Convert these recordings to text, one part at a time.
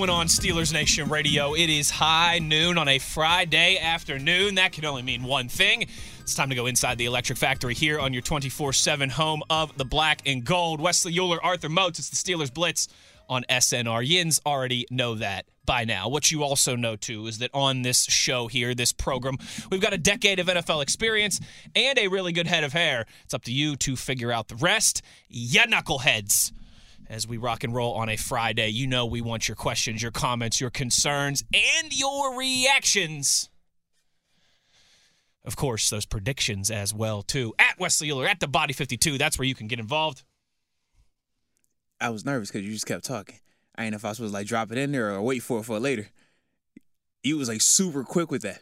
Going on, Steelers Nation Radio? It is high noon on a Friday afternoon. That can only mean one thing. It's time to go inside the Electric Factory here on your 24 7 home of the black and gold. Wesley Uhler, Arthur Moats, it's the Steelers Blitz on SNR. Yins already know that by now. What you also know, too, is that on this show here, this program, we've got a decade of NFL experience and a really good head of hair. It's up to you to figure out the rest. Ya knuckleheads as we rock and roll on a Friday. You know we want your questions, your comments, your concerns, and your reactions. Of course, those predictions as well too. At Wesley Uhler, at the Body 52, that's where you can get involved. I was nervous because you just kept talking. I ain't know if I was supposed to like drop it in there or wait for it for later. You was like super quick with that.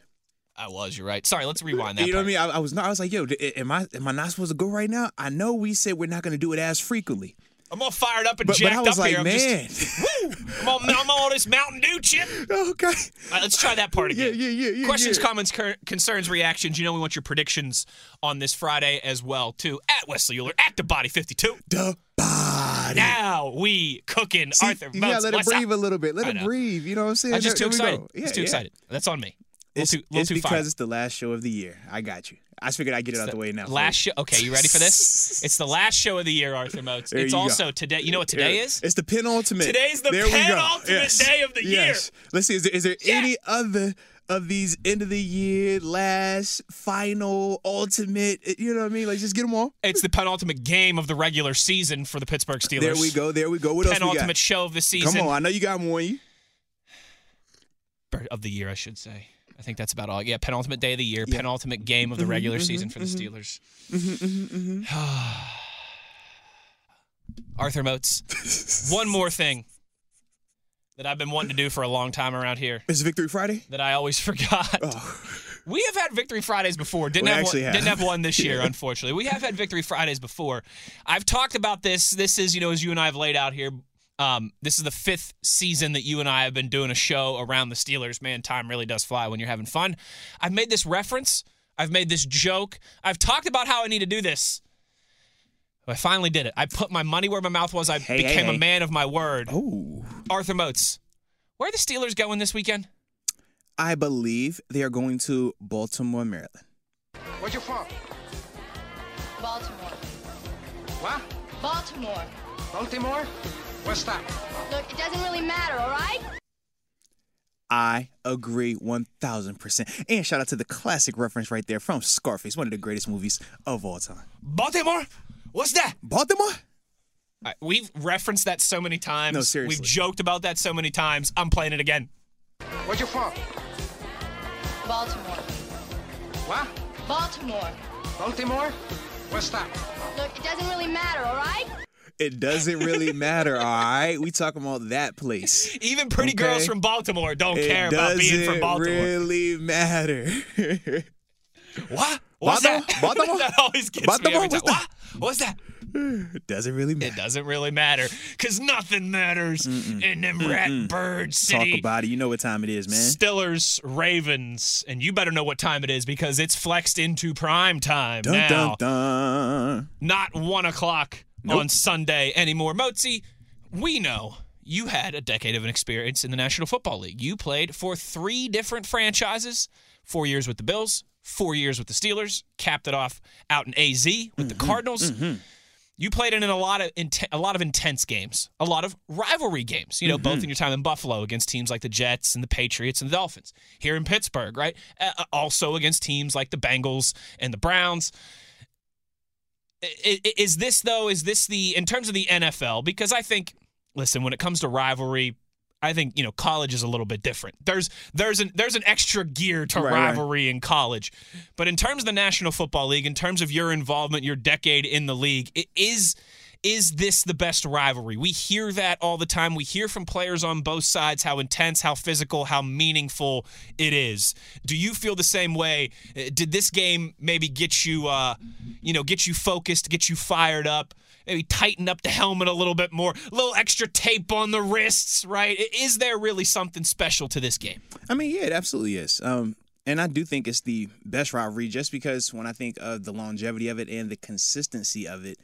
I was. You're right. Sorry. Let's rewind that. you know part. what I mean? I, I was not. I was like, yo, am I am I not supposed to go right now? I know we said we're not going to do it as frequently. I'm all fired up and But, but jacked I was up like, here. I'm man. just, woo, I'm, all, I'm all this Mountain Dew chip. okay. All right, let's try that part again. yeah, yeah, yeah. Questions, yeah. comments, cur- concerns, reactions. You know we want your predictions on this Friday as well too. At Wesley Uhler, at the Body 52. The body. Now we cooking See, Arthur. you gotta let it What's up? breathe a little bit. Let it breathe. You know what I'm saying? I'm just too There- we excited. go. Just too Yeah, yeah. excited. That's on me. It's, too, it's because fired. it's the last show of the year. I got you. I figured I'd get it out the way now. Last show. Okay, you ready for this? It's the last show of the year, Arthur. There It's you go. also today. You know what today is? It's the penultimate. Today's the There penultimate Yes. day of the year. Yes. Let's see. Is there, is there any other of these end of the year, last, final, ultimate? Eh, you know what I mean? Like, just get them all. It's the penultimate game of the regular season for the Pittsburgh Steelers. There we go. There we go. What else Penultimate got? show of the season. Come on. I know you got more you. Of the year, I should say. I think that's about all. Yeah, penultimate day of the year, Yeah. penultimate game of the mm-hmm, regular mm-hmm, season for the mm-hmm. Steelers. Arthur Moats. One more thing that I've been wanting to do for a long time around here is Victory Friday. that I always forgot. Oh. We have had Victory Fridays before. Didn't have one, have. didn't have one this year, unfortunately. We have had Victory Fridays before. I've talked about this. This is, you know, as you and I have laid out here. Um, this is the fifth season that you and I have been doing a show around the Steelers. Man, time really does fly when you're having fun. I've made this reference. I've made this joke. I've talked about how I need to do this. I finally did it. I put my money where my mouth was. I Hey, became hey, a man of my word. Oh. Arthur Moats, where are the Steelers going this weekend? I believe they are going to Baltimore, Maryland. Where you from? Baltimore. What? Baltimore. Baltimore? What's that? Look, it doesn't really matter, all right? I agree 1000%. And shout out to the classic reference right there from Scarface, one of the greatest movies of all time. Baltimore? What's that? Baltimore? Uh, We've referenced that so many times. No, seriously. We've joked about that so many times. I'm playing it again. Where you from? Baltimore. What? Baltimore. Baltimore? What's that? Look, it doesn't really matter, all right? It doesn't really matter, all right? We talking about that place. Even pretty Okay. girls from Baltimore don't It care about being from Baltimore. It doesn't really matter. What? What's Baltimore? that? Baltimore? that always gets Baltimore? me every time. What's? What? What's that? it doesn't really matter. It doesn't really matter because nothing matters in them rat bird city. Talk about it. You know what time it is, man. Stillers, Ravens, and you better know what time it is because it's flexed into prime time Dun, now. dun, dun. Not one o'clock on Sunday anymore. Motzi, we know you had a decade of an experience in the National Football League. You played for three different franchises: four years with the Bills, four years with the Steelers, capped it off out in AZ with the Cardinals. You played in a lot of inten- a lot of intense games, a lot of rivalry games. You know, both in your time in Buffalo against teams like the Jets and the Patriots and the Dolphins. Here in Pittsburgh, right? Uh, also against teams like the Bengals and the Browns. Is this though? Is this the in terms of the NFL? Because I think, listen, when it comes to rivalry, I think you know college is a little bit different. There's there's an there's an extra gear to Right, right. rivalry in college, but in terms of the National Football League, in terms of your involvement, your decade in the league, it is is this the best rivalry? We hear that all the time. We hear from players on both sides how intense, how physical, how meaningful it is. Do you feel the same way? Uh, Did this game maybe get you, uh, you know, get you focused, get you fired up? Maybe tighten up the helmet a little bit more, a little extra tape on the wrists, right? Is there really something special to this game? I mean, yeah, it absolutely is. Um, and I do think it's the best rivalry just because when I think of the longevity of it and the consistency of it,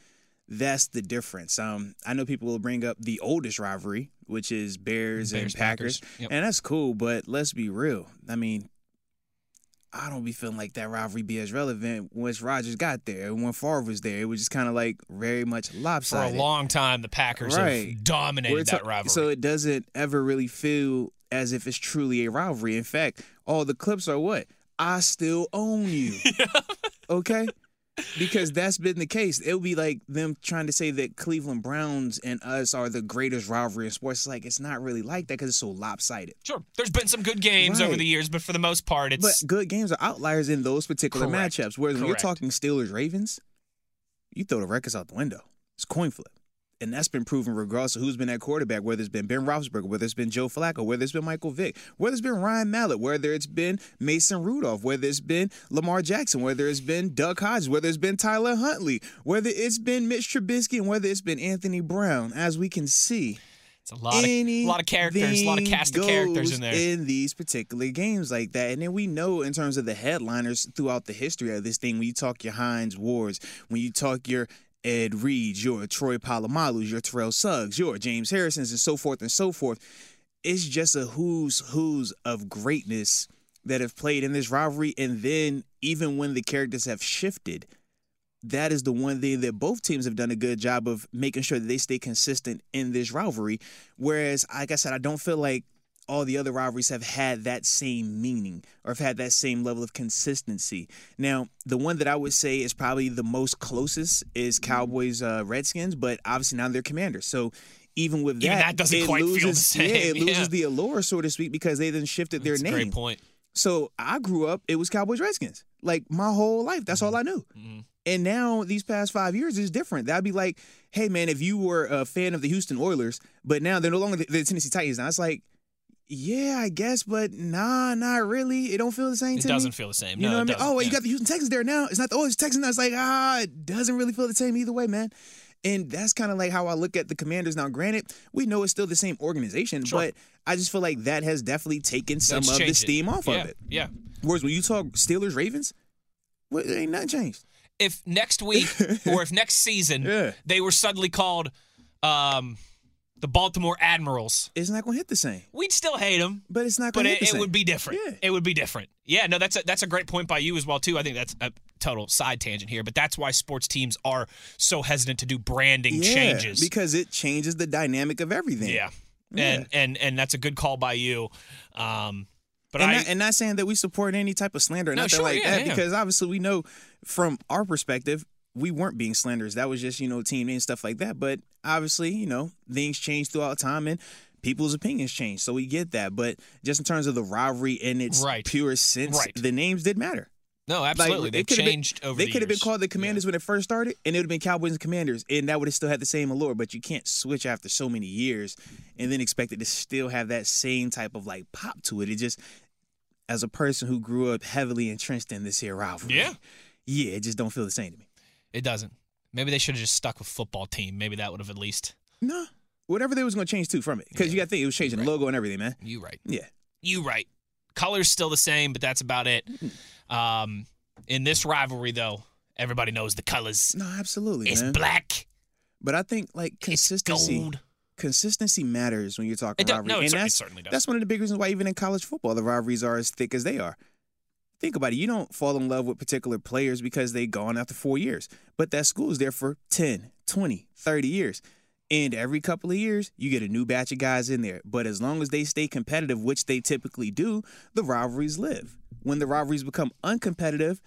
that's the difference. Um, I know people will bring up the oldest rivalry, which is Bears, Bears, and Packers, Packers. Yep. and that's cool. But let's be real. I mean, I don't be feeling like that rivalry be as relevant once Rodgers got there and when Favre was there. It was just kind of like very much lopsided. For a long time, the Packers Right. have dominated We're that ta- rivalry. So it doesn't ever really feel as if it's truly a rivalry. In fact, all the clips are what? I still own you. Okay? Because that's been the case. It would be like them trying to say that Cleveland Browns and us are the greatest rivalry in sports. It's like it's not really like that because it's so lopsided. Sure. There's been some good games over the years, but for the most part, it's But good games are outliers in those particular Correct. matchups. Whereas when you're talking Steelers Ravens, you throw the records out the window. It's coin flip. And that's been proven regardless of who's been at quarterback, whether it's been Ben Roethlisberger, whether it's been Joe Flacco, whether it's been Michael Vick, whether it's been Ryan Mallett, whether it's been Mason Rudolph, whether it's been Lamar Jackson, whether it's been Duck Hodges, whether it's been Tyler Huntley, whether it's been Mitch Trubisky, and whether it's been Anthony Brown. As we can see, it's a lot of a lot of characters, a lot of cast of characters in there. in these particular games like that. And then we know in terms of the headliners throughout the history of this thing, when you talk your Hines Wards, when you talk your Ed Reeds, your Troy Polamalus, your Terrell Suggs, your James Harrisons, and so forth and so forth. It's just a who's who's of greatness that have played in this rivalry. And then even when the characters have shifted, that is the one thing that both teams have done a good job of making sure that they stay consistent in this rivalry. Whereas, like I said, I don't feel like all the other rivalries have had that same meaning or have had that same level of consistency. Now, the one that I would say is probably the most closest is mm-hmm. Cowboys uh, Redskins, but obviously now they're commanders. So even with that, Even that doesn't it quite feel the loses, same, Yeah, it loses yeah. the allure, so to speak, because they then shifted their That's name. great point. So I grew up, it was Cowboys Redskins. Like my whole life, that's all mm-hmm. I knew. Mm-hmm. And now these past five years is different. That'd be like, hey man, if you were a fan of the Houston Oilers, but now they're no longer the, the Tennessee Titans. Now it's like, yeah, I guess, but nah, not really. It don't feel the same It to doesn't me. feel the same. You no, know what I mean? Oh, well, you got the Houston Texans there now. It's not the Oilers Texans. now. It's like, ah, it doesn't really feel the same either way, man. And that's kind of like how I look at the Commanders. Now, granted, we know it's still the same organization, Sure. but I just feel like that has definitely taken some That's of the changed it. steam off yeah, of it. Yeah. Whereas when you talk Steelers Ravens, well, ain't nothing changed. If next week or if next season Yeah. they were suddenly called um, the Baltimore Admirals, It's not going to hit the same. we'd still hate them. But it's not going to hit it, the it same. would be different. Yeah. It would be different. Yeah, no, that's a, that's a great point by you as well too. I think that's a total side tangent here, but that's why sports teams are so hesitant to do branding yeah, changes. because it changes the dynamic of everything. yeah, and and and that's a good call by you. Um, but and, I not, and not saying that we support any type of slander or No, nothing sure, like yeah, that, yeah. because obviously we know from our perspective we weren't being slanderers. That was just you know team and stuff like that. But obviously, you know, things change throughout time and people's opinions change, so we get that. But just in terms of the rivalry in its Right. pure sense, Right. the names did matter. no, absolutely. it They've could've been- changed over. They the could have been called the Commanders when it first started, and it would have been Cowboys and Commanders, and that would have still had the same allure. But you can't switch after so many years and then expect it to still have that same type of like pop to it. It just, as a person who grew up heavily entrenched in this here rivalry, Yeah. yeah, it just don't feel the same to me. It doesn't. Maybe they should have just stuck with football team. Maybe that would have at least. No, whatever they was going to change too from it, because you got to think it was changing the logo and everything, man. You right. Yeah, You right. Color's still the same, but that's about it. Um, in this rivalry, though, everybody knows the colors. no, absolutely, It's man. black. But I think like It's consistency. gold. consistency matters when you're talking It rivalry. no, and cer- that's, certainly does. That's one of the big reasons why even in college football the rivalries are as thick as they are. Think about it. You don't fall in love with particular players because they gone after four years. But that school is there for 10, 20, 30 years. And every couple of years, you get a new batch of guys in there. But as long as they stay competitive, which they typically do, the rivalries live. When the rivalries become uncompetitive,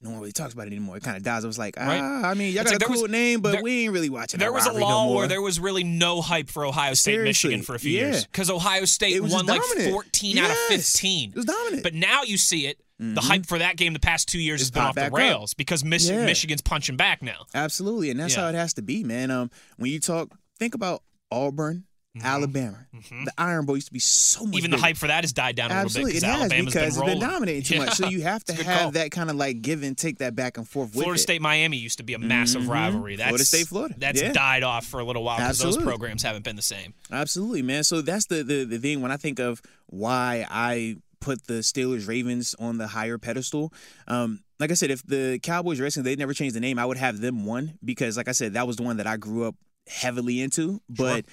no one really talks about it anymore. It kind of dies. I was like, ah, Right. I mean, y'all It's got like a cool was- name, but there- we ain't really watching There was a rivalry no where there was really no hype for Ohio State, Seriously, Michigan for a few yeah. years because Ohio State won like dominant. 14 out of 15. It was dominant. But now you see it. The hype for that game the past two years It's has been off the back up. rails because Mich- Yeah. Michigan's punching back now. Absolutely, and that's Yeah. how it has to be, man. Um, when you talk, think about Auburn, Alabama. The Iron Bowl used to be so much. Mm-hmm. Even the hype for that has died down a Absolutely, little bit it has Alabama's because been it's been dominating too much. So you have to have call. that kind of like give and take that back and forth. Florida State Miami used to be a massive rivalry. That's Mm-hmm. Florida State, Florida. That's Yeah. died off for a little while because those programs haven't been the same. Absolutely, man. So that's the, the the thing when I think of why I put the Steelers Ravens on the higher pedestal. Um, like I said, if the Cowboys Redskins they never changed the name, I would have them one because, like I said, that was the one that I grew up heavily into. But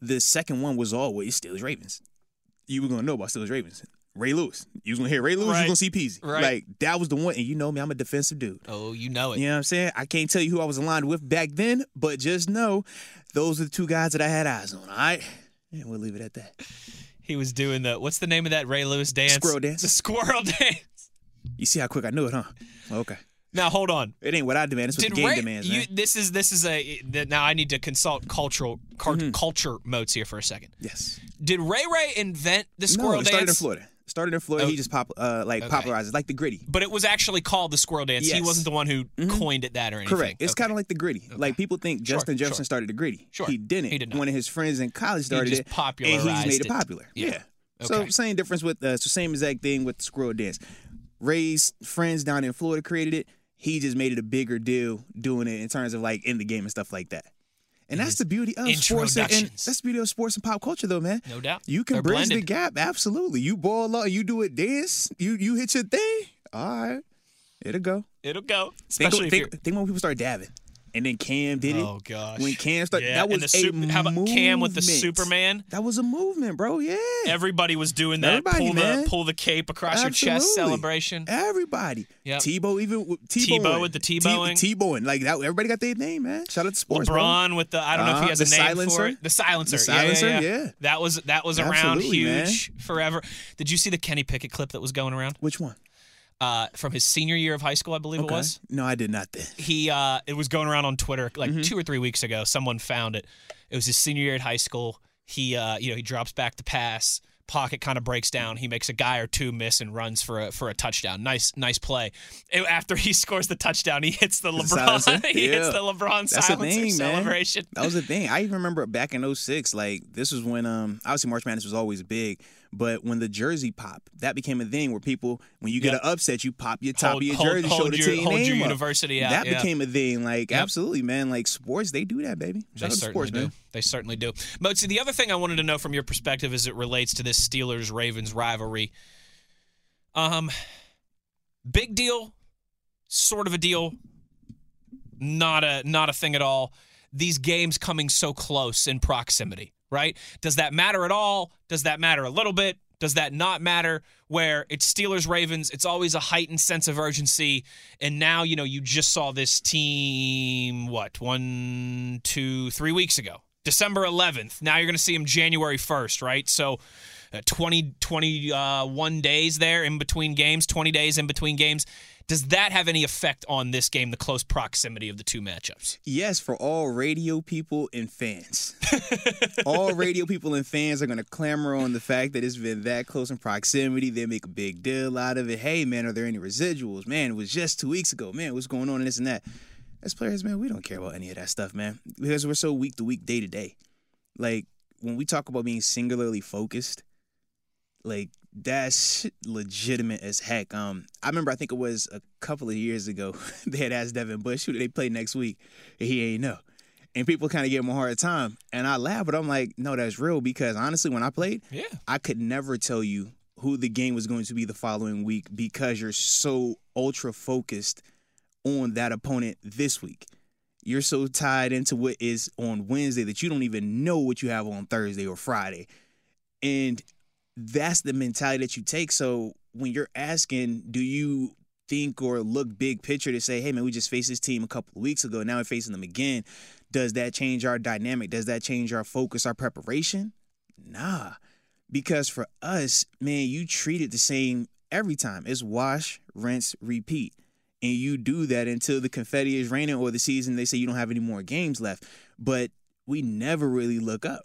the second one was always Steelers Ravens. You were gonna know about Steelers Ravens. Ray Lewis. You was gonna hear Ray Lewis. You Right. was gonna see Peasy. Right. Like that was the one. And you know me, I'm a defensive dude. Oh, you know it. You know what I'm saying? I can't tell you who I was aligned with back then, but just know those are the two guys that I had eyes on. All right. And we'll leave it at that. He was doing the what's the name of that Ray Lewis dance? Squirrel dance. The squirrel dance. You see how quick I knew it, huh? Okay. Now hold on. It ain't what I demand. It's what Did the game Ray, demands, you, this is this is a that- now I need to consult cultural cul- mm-hmm. culture Moats here for a second. yes. Did Ray Ray invent the squirrel dance? no, it started in? Florida. Started in Florida. Oh. He just pop, uh, like Okay. popularized it, like the Griddy. But it was actually called the squirrel dance. He wasn't the one who coined it that or anything. Correct. It's Okay. kind of like the Griddy. Like people think Sure, Justin sure. Jefferson started the Griddy. Sure. He didn't. He did not. One of his friends in college started just it, and he made it it. popular. Yeah. Yeah. So same difference with uh, so same exact thing with the squirrel dance. Ray's friends down in Florida created it. He just made it a bigger deal doing it in terms of like in the game and stuff like that. And that's mm-hmm. the beauty of sports and, and that's the beauty of sports and pop culture though, man. No doubt. You can They're bridge the gap. Absolutely. You ball out, you do it dance, you you hit your thing. All right. It'll go. It'll go. Think, Especially if think, think when people start dabbing. And then Cam did it. Oh gosh. When Cam started, Yeah, that and was the a super- how about Cam with the. Superman? That was a movement, bro. Yeah. Everybody was doing that. Everybody, pull man. the pull the cape across your chest celebration. Everybody. Yep. Tebow even Tebow Tebow with the Tebowing. Tebowing. Like that everybody got their name, man. Shout out to sports, bro. LeBron with the I don't know if he Uh-huh. has The a name silencer. for it. The silencer. The Yeah, yeah, silencer, yeah, yeah. That was that was around Absolutely, man. huge forever. Did you see the Kenny Pickett clip that was going around Which one? Uh, from his senior year of high school? I believe it was. No, I did not then. he uh it was going around on Twitter like Mm-hmm. two or three weeks ago. Someone found it. It was his senior year at high school. He uh you know he drops back to pass. Pocket kind of breaks down. He makes a guy or two miss and runs for a for a touchdown. Nice nice play. And after he scores the touchdown, he hits the LeBron. he hits the LeBron That's silencer thing, man. celebration. That was the thing. I even remember back in 06, like this was when um obviously March Madness was always big, but when the jersey pop, that became a thing where people when you get Yep. an upset, you pop your top Hold- of your hold- jersey, hold show the your- team hold name your up. university out, That yeah. became a thing. Like Yep. absolutely, man. Like sports, they do that, baby. They Shout out to certainly sports, do. man. They certainly do. But see, the other thing I wanted to know from your perspective as it relates to this Steelers Ravens rivalry, um, big deal, sort of a deal, not a not a thing at all. These games coming so close in proximity, right? Does that matter at all? Does that matter a little bit? Does that not matter? Where it's Steelers Ravens, it's always a heightened sense of urgency. And now, you know, you just saw this team, what, one, two, three weeks ago December 11th. Now you're going to see them January 1st, right? So uh, 20, 21 days there in between games, 20 days in between games. Does that have any effect on this game, the close proximity of the two matchups? Yes, for all radio people and fans. all radio people and fans are going to clamor on the fact that it's been that close in proximity. They make a big deal out of it. Hey, man, are there any residuals? Man, it was just two weeks ago. Man, what's going on and this and that? As players, man, we don't care about any of that stuff, man, because we're so week to week, day to day. Like, when we talk about being singularly focused, like that's legitimate as heck. Um, I remember I think it was a couple of years ago they had asked Devin Bush who do they play next week, and he ain't know. And people kind of give him a hard time, and I laugh, but I'm like, no, that's real because honestly, when I played, Yeah. I could never tell you who the game was going to be the following week because you're so ultra focused on that opponent this week. You're so tied into what is on Wednesday that you don't even know what you have on Thursday or Friday. And that's the mentality that you take. So when you're asking, do you think or look big picture to say, hey man, we just faced this team a couple of weeks ago. Now we're facing them again. Does that change our dynamic? Does that change our focus, our preparation? Nah. Because for us, man, you treat it the same every time. It's wash, rinse, repeat. And you do that until the confetti is raining or the season they say you don't have any more games left. But we never really look up.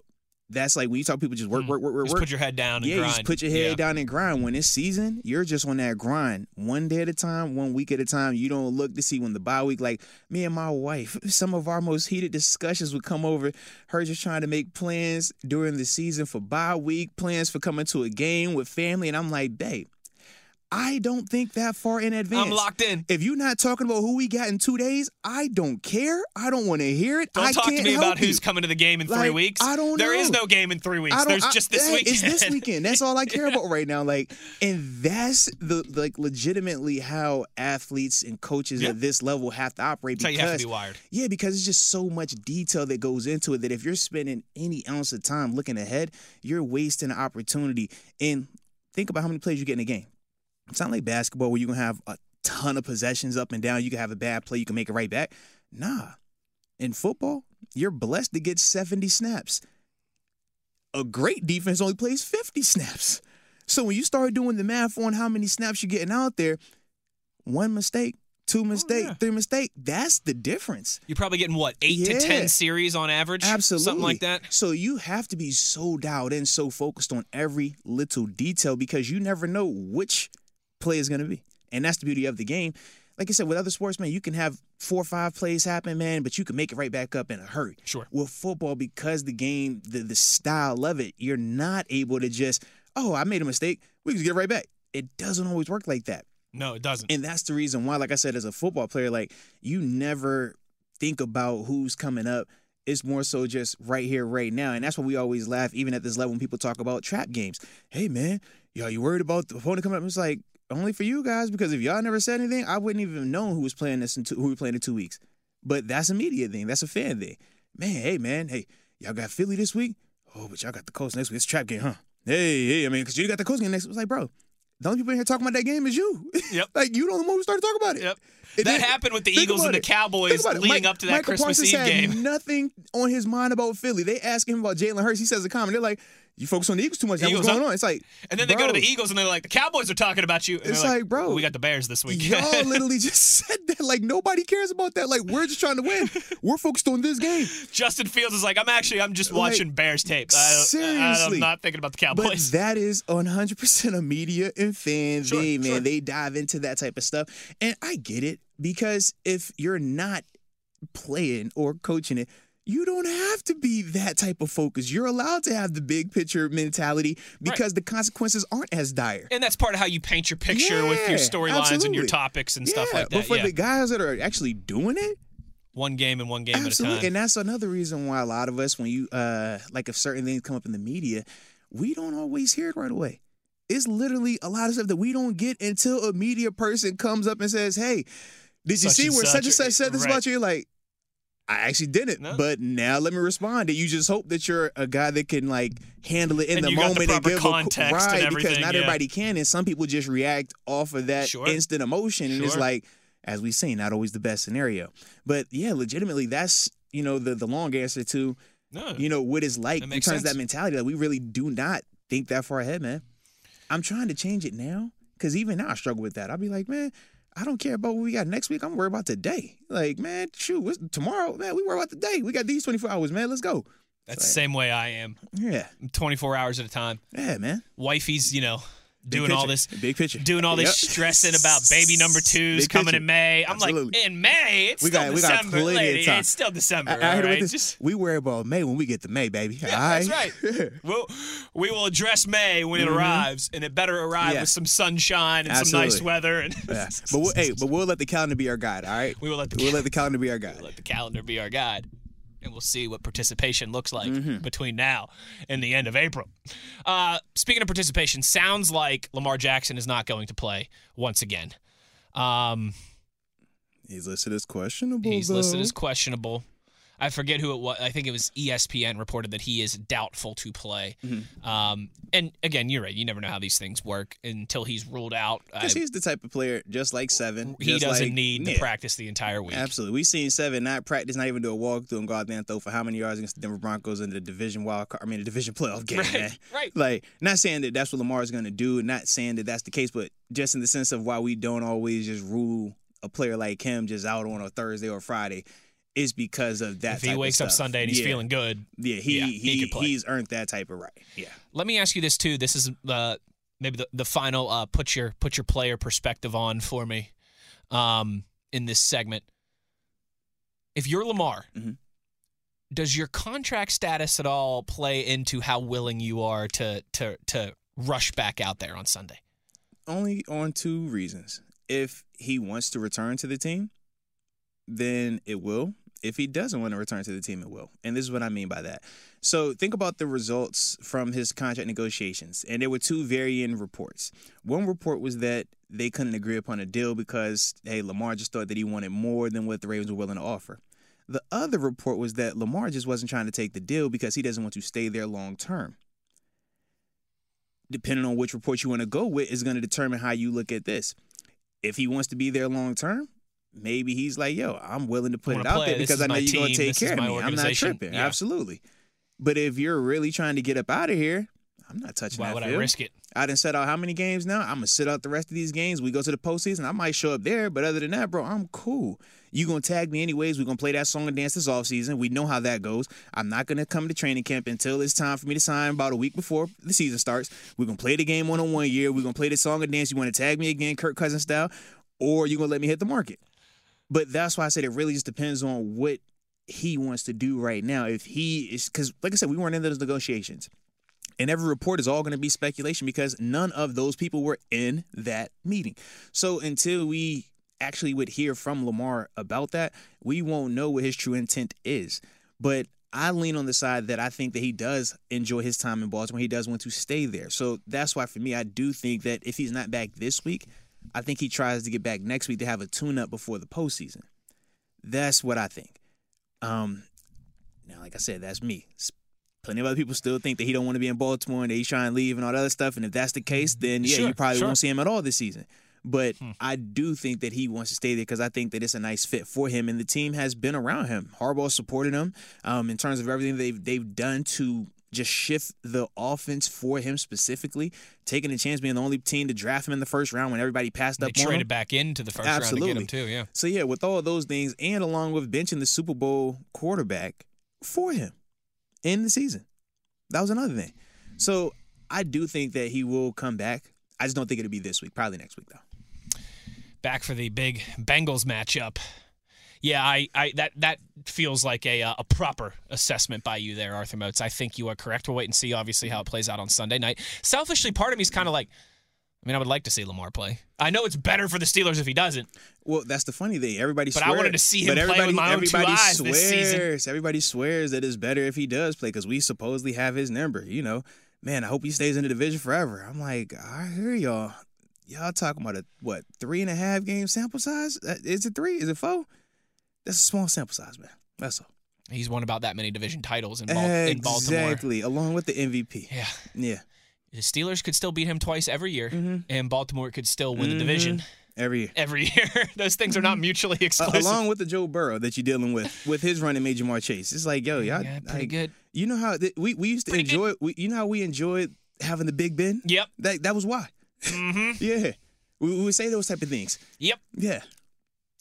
That's like when you talk people just work, work, work, work, Hmm. Just work. put your head down and yeah, grind. you just put your head Yeah. down and grind. When it's season, you're just on that grind, one day at a time, one week at a time. You don't look to see when the bye week. Like me and my wife, some of our most heated discussions would come over. Her just trying to make plans during the season for bye week, plans for coming to a game with family, and I'm like, babe. I don't think that far in advance. I'm locked in. If you're not talking about who we got in two days, I don't care. I don't want to hear it. Don't I talk can't to me about you. who's coming to the game in three weeks. I don't There is know. no game in three weeks. There's I- just this hey, weekend. It's this weekend. That's all I care about right now. Like, and that's the like legitimately how athletes and coaches Yeah. at this level have to operate. That's how Because you have to be wired. yeah, because it's just so much detail that goes into it that if you're spending any ounce of time looking ahead, you're wasting an opportunity. And think about how many plays you get in a game. It's not like basketball where you can have a ton of possessions up and down. You can have a bad play, you can make it right back. Nah. In football, you're blessed to get 70 snaps. A great defense only plays 50 snaps. So when you start doing the math on how many snaps you're getting out there, one mistake, two oh, mistake, Oh, yeah. three mistake, that's the difference. You're probably getting what eight to ten series on average, Absolutely. something like that. So you have to be so dialed in, so focused on every little detail because you never know which play is going to be. And that's the beauty of the game. Like I said, with other sports, man, you can have four or five plays happen, man, but you can make it right back up in a hurry. Sure. With football, because the game, the, the style of it, you're not able to just, oh, I made a mistake. We can get right back. It doesn't always work like that. No, it doesn't. And that's the reason why, like I said, as a football player, like you never think about who's coming up. It's more so just right here, right now. And that's why we always laugh, even at this level, when people talk about trap games. Hey, man, yo, you worried about the opponent coming up? It's like, only for you guys, because if y'all never said anything, I wouldn't even know who was playing this in two, who we playing in two weeks. But that's a media thing. That's a fan thing. Man, hey, man, hey, y'all got Philly this week? Oh, but y'all got the Colts next week. It's a trap game, huh? Hey, hey, I mean, because you got the Colts game next week. It's like, bro, the only people in here talking about that game is you. Yep. like, you don't the one who started talking about it. Yep. And That happened with the Eagles and the. Cowboys it. leading Mike- up to that Micah Christmas Parsons Eve had game. Nothing on his mind about Philly. They ask him about Jalen Hurts. He says a comment. They're like, "You focus on the Eagles too much. Eagles, What's going on?" It's like, And then they go to the Eagles and they're like, the Cowboys are talking about you. And It's they're like, bro, we got the Bears this week. Y'all literally just said that. Like nobody cares about that. Like we're just trying to win. We're focused on this game. Justin Fields is like, I'm actually, I'm just Like, watching Bears tape. I, I, seriously. I'm not thinking about the But Cowboys. that is 100% a media and fan Sure, thing, man. sure. They dive into that type of stuff. And I get it because if you're not playing or coaching it, you don't have to be that type of focus. You're allowed to have the big picture mentality because the consequences aren't as dire. and that's part of how you paint your picture with your storylines and your topics and stuff like that. But for yeah. the guys that are actually doing it, one game and one game Absolutely. at a time. And that's another reason why a lot of us, when you uh like if certain things come up in the media, we don't always hear it right away. It's literally a lot of stuff that we don't get until a media person comes up and says, Hey, did you Such see where such and such, such said this right. about you? You're like, I actually didn't, No. but now let me respond. And you just hope that you're a guy that can like handle it in And the got the moment and give a context and right because not yeah. everybody can, and some people just react off of that Sure. instant emotion, and it's like, as we say, not always the best scenario. But yeah, legitimately, that's you know the the long answer to No. you know what it's like in terms of that mentality. Like we really do not think that far ahead, man. I'm trying to change it now because even now I struggle with that. I'll be like, man, I don't care about what we got next week. I'm worried about today. Like, man, shoot, what's, tomorrow, man, we worry about the day. We got these 24 hours, man. Let's go. That's the same way I am. Yeah, 24 hours at a time. yeah, man. Wifey's, you know, Big doing all this Big picture. doing all this Yep. stressing about baby number two's Big coming picture. in May. I'm Absolutely. like, in May, it's We still got- we December. of lady. It's still December. I, I right? Just- we worry about May when we get to May, baby. yeah, all right? that's right. we'll, we will address May when it arrives, and it better arrive Mm-hmm. Yeah. with some sunshine and some nice weather. And Yeah. But we'll, hey, but we'll let the calendar be our guide. All right. We will let the we'll cal- let the calendar be our guide. let the calendar be our guide. And we'll see what participation looks like Mm-hmm. between now and the end of April. Uh, speaking of participation, sounds like Lamar Jackson is not going to play once again. Um, He's listed as questionable. he's though. listed as questionable. I forget who it was. I think it was ESPN reported that he is doubtful to play. Mm-hmm. Um, and again, you're right. You never know how these things work until he's ruled out. Because he's the type of player, just like Seven. he just doesn't like- need to Yeah, practice the entire week. Absolutely. We've seen Seven not practice, not even do a walkthrough and go out there and throw for how many yards against the Denver Broncos in the division wild card, I mean, the division playoff game, Right, man. right. Like, not saying that that's what Lamar is going to do, not saying that that's the case, but just in the sense of why we don't always just rule a player like him just out on a Thursday or Friday is because of that if he wakes up. Sunday and he's Yeah. feeling good, Yeah, he, Yeah, he, he he's earned that type of right. Yeah. Let me ask you this too. This is uh, maybe the, the final uh, put your put your player perspective on for me um, in this segment. If you're Lamar, Mhm. does your contract status at all play into how willing you are to to to rush back out there on Sunday? only on two reasons. If he wants to return to the team, then it will. If he doesn't want to return to the team, it will. And this is what I mean by that. So think about the results from his contract negotiations. And there were two varying reports. One report was that they couldn't agree upon a deal because, hey, Lamar just thought that he wanted more than what the Ravens were willing to offer. The other report was that Lamar just wasn't trying to take the deal because he doesn't want to stay there long term depending on which report you want to go with, is going to determine how you look at this. If he wants to be there long term, maybe he's like, yo, I'm willing to put it out play. there because I know you're going to take This care of me. I'm not tripping. Yeah. Absolutely. But if you're really trying to get up out of here, I'm not touching Why that would I risk it? I done set out how many games now? I'm gonna sit out the rest of these games. We go to the postseason. I might show up there, but other than that, bro, I'm cool. You gonna tag me anyways? We're gonna play that song and dance this offseason. We know how that goes. I'm not gonna come to training camp until it's time for me to sign about a week before the season starts. We're gonna play the game one on one year. We're gonna play the song and dance. You wanna tag me again, Kirk Cousins style, or you gonna let me hit the market? But that's why I said it really just depends on what he wants to do right now. If he is, because like I said, we weren't in those negotiations. And every report is all going to be speculation because none of those people were in that meeting. So until we actually would hear from Lamar about that, we won't know what his true intent is. But I lean on the side that I think that he does enjoy his time in Baltimore. He does want to stay there. So that's why for me, I do think that if he's not back this week, I think he tries to get back next week to have a tune up before the postseason. That's what I think. Um, now, like I said, that's me. Plenty of other people still think that he don't want to be in Baltimore and that he's trying to leave and all that other stuff. And if that's the case, then yeah, Sure, you probably sure. won't see him at all this season. But I do think that he wants to stay there because I think that it's a nice fit for him, and the team has been around him. Harbaugh supported him um, in terms of everything they've they've done to just shift the offense for him specifically, taking a chance being the only team to draft him in the first round when everybody passed They up him. traded back into the first Absolutely. round to get him too. Yeah. So yeah, with all those things, and along with benching the Super Bowl quarterback for him in the season, that was another thing. So I do think that he will come back. I just don't think it'll be this week. Probably next week though. back for the big Bengals matchup. Yeah, I, I that that feels like a uh, a proper assessment by you there, Arthur Moats. I think you are correct. We'll wait and see, obviously, how it plays out on Sunday night. Selfishly, part of me is kind of like, I mean, I would like to see Lamar play. I know it's better for the Steelers if he doesn't. Well, that's the funny thing. Everybody But I wanted to see him but play with everybody, my own two eyes swears, this season. Everybody swears that it's better if he does play because we supposedly have his number. You know, man, I hope he stays in the division forever. I'm like, I hear y'all. Y'all talking about a what three and a half game sample size? Uh, Is it three? Is it four? That's a small sample size, man. That's all. He's won about that many division titles in, Bal- in Baltimore. Exactly, along with the MVP. Yeah. Yeah, The Steelers could still beat him twice every year, Mm-hmm. and Baltimore could still win the division every year. every year. Those things are not mutually Uh, exclusive. along with the Joe Burrow that you're dealing with, with his running mate Ja'Marr Chase. It's like, yo, y'all, Yeah, pretty like, good. You know how th- we we used to Pretty enjoy. We, you know how we enjoyed having the Big Ben. Yep. That that was why. Mm-hmm. Yeah, we, we would say those type of things. Yep. Yeah.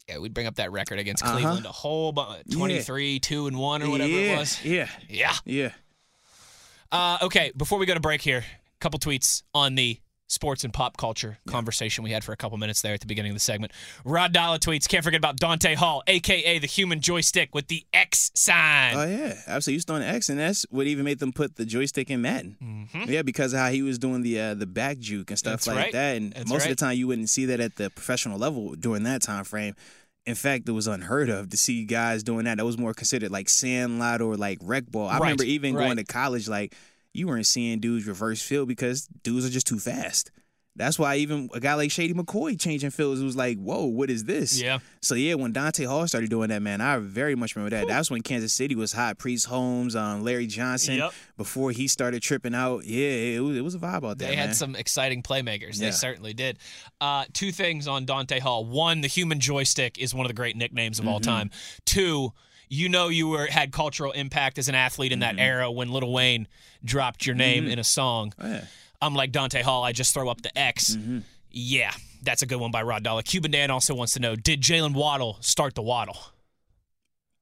Yeah, we'd bring up that record against Uh-huh. Cleveland, a whole bunch, 23, 2 and 1 or whatever yeah. it was. Yeah. Yeah. Yeah. Uh, okay, before we go to break here, a couple tweets on the sports and pop culture conversation we had for a couple minutes there at the beginning of the segment. Rod Dalla tweets, can't forget about Dante Hall, aka the human joystick with the X sign. Oh yeah, absolutely. Used on X, and that's what even made them put the joystick in Madden. Yeah, because of how he was doing the uh, the back juke and stuff Mm-hmm. That's like right. that. And That's most of the time, you wouldn't see that at the professional level during that time frame. In fact, it was unheard of to see guys doing that. That was more considered like sandlot or like rec ball. I Right, remember even right. going to college, like you weren't seeing dudes reverse field because dudes are just too fast. That's why even a guy like Shady McCoy changing fields was like, "Whoa, what is this?" Yeah. So yeah, when Dante Hall started doing that, man, I very much remember that. That's when Kansas City was hot. Priest Holmes, um, Larry Johnson. Yep. Before he started tripping out, yeah, it was, it was a vibe out there. They had man. some exciting playmakers. They certainly did. Uh, two things on Dante Hall. One, the human joystick is one of the great nicknames of all Mm-hmm. time. Two, you know you were had cultural impact as an athlete in Mm-hmm. that era when Lil Wayne dropped your name in a song. Oh, yeah. I'm like Dante Hall. I just throw up the X. Mm-hmm. Yeah, that's a good one by Rod Dalla. Cuban Dan also wants to know: Did Jaylen Waddle start the waddle?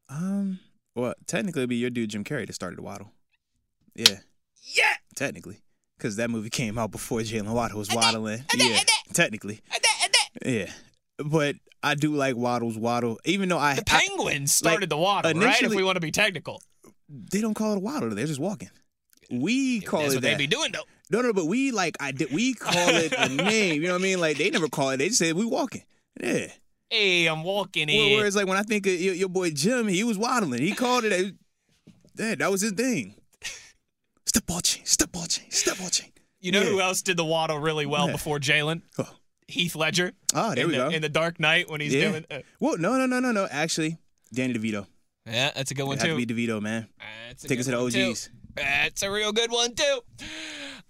Um, well, technically, it'd be your dude Jim Carrey that started the Waddle. Yeah, Yeah. technically, because that movie came out before Jaylen Waddle was waddling. Yeah, technically. Yeah, but I do like Waddle's Waddle, even though I The I- Penguins started the waddle, right? If we want to be technical, they don't call it a Waddle. They're just walking. We call that's it what that. they be doing though. No, no, but we like I did. We call it a name. You know what I mean? Like they never call it. They just say we walking. Yeah. Hey, I'm walking in. whereas like when I think of your, your boy Jim, he was waddling. He called it. A, that that was his thing. Step ball chain. Step chain. Step chain. You know Yeah. who else did the waddle really well Yeah. before Jaylen? Oh. Heath Ledger. Oh, there in we the, go. In the Dark Knight when he's Yeah. doing. Uh, Well, no, no, no, no, no. Actually, Danny DeVito. yeah, that's a good one It had too. to be DeVito, man. That's a Take good us to the one, too. OGs. That's a real good one too.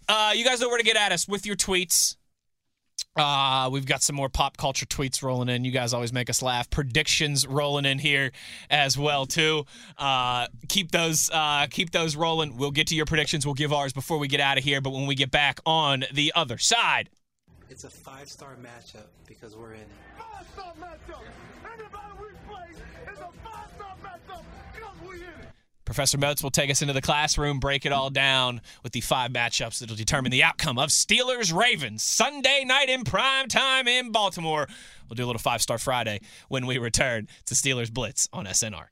Uh, you guys know where to get at us with your tweets. Uh, we've got some more pop culture tweets rolling in. You guys always make us laugh. Predictions rolling in here as well too. Uh, keep those uh, keep those rolling. We'll get to your predictions. We'll give ours before we get out of here. But when we get back on the other side, It's a five star matchup because we're in it. Five-star matchup. Anybody we play is a five-star matchup because we in it. Professor Moats will take us into the classroom, break it all down with the five matchups that'll determine the outcome of Steelers Ravens Sunday night in prime time in Baltimore. We'll do a little five star Friday when we return to Steelers Blitz on SNR.